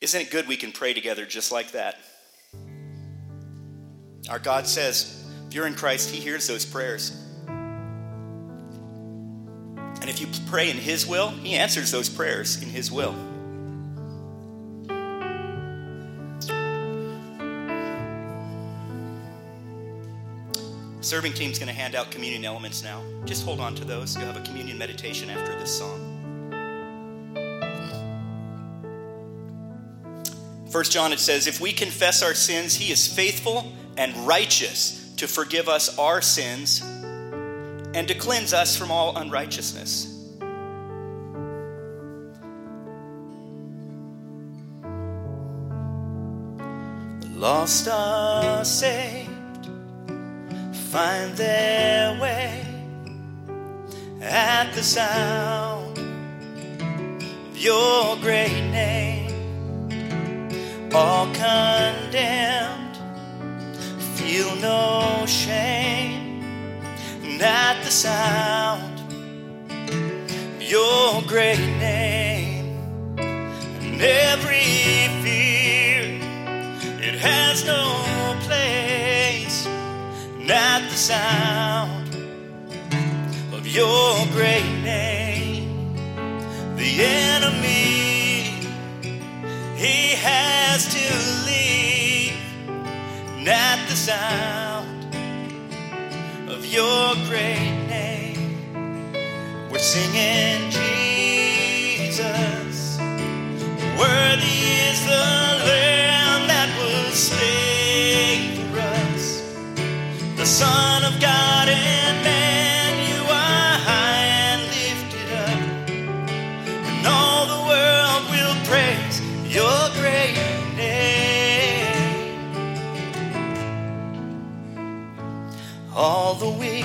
Isn't it good we can pray together just like that? Our God says, if you're in Christ, He hears those prayers. And if you pray in His will, He answers those prayers in His will. Serving team's going to hand out communion elements now. Just hold on to those. You'll have a communion meditation after this song. 1 John, it says, If we confess our sins, he is faithful and righteous to forgive us our sins and to cleanse us from all unrighteousness. Lost are saved, find their way at the sound of your great name all condemned, feel no shame at the sound of your great name, and every fear it has no place at the sound of your great name. The enemy at the sound of your great name. We're singing Jesus, worthy is the Lamb that was slain for us, the Son of God All the weak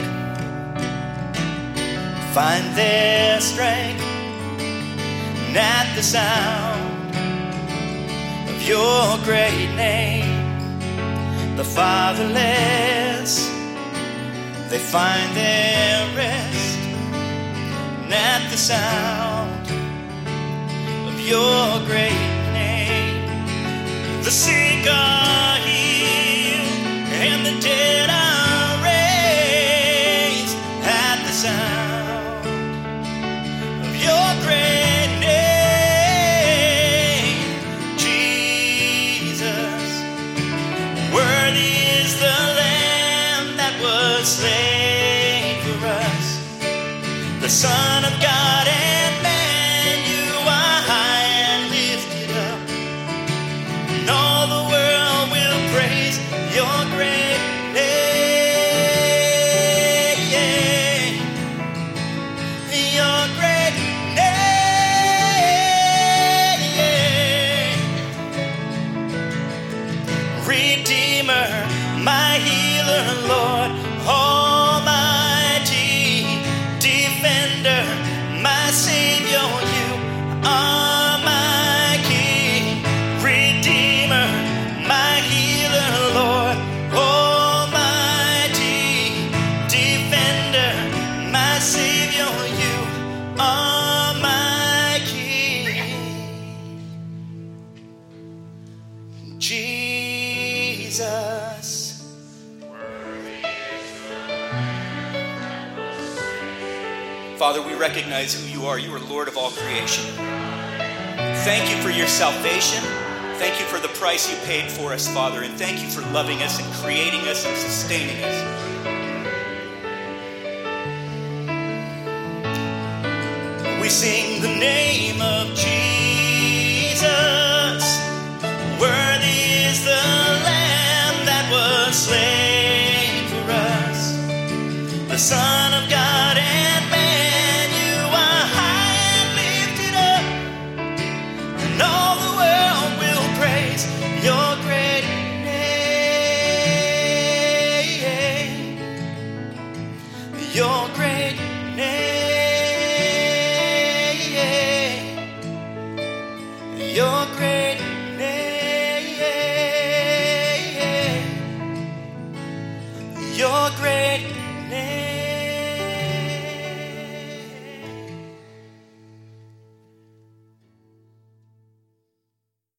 find their strength at the sound of your great name. The fatherless, they find their rest at the sound of your great name. the sick was for us, the Son of God and man. You are high and lifted up and all the world will praise your great name. Your great name. Redeemer, my healer, Lord, Almighty, Defender, my Savior, you are my King. Redeemer, my healer, Lord, Almighty, Defender, my Savior, you are my King. Jesus. Father, we recognize who you are. You are Lord of all creation. Thank you for your salvation. Thank you for the price you paid for us, Father. And thank you for loving us and creating us and sustaining us. We sing the name of Jesus. your great name, your great name, your great name.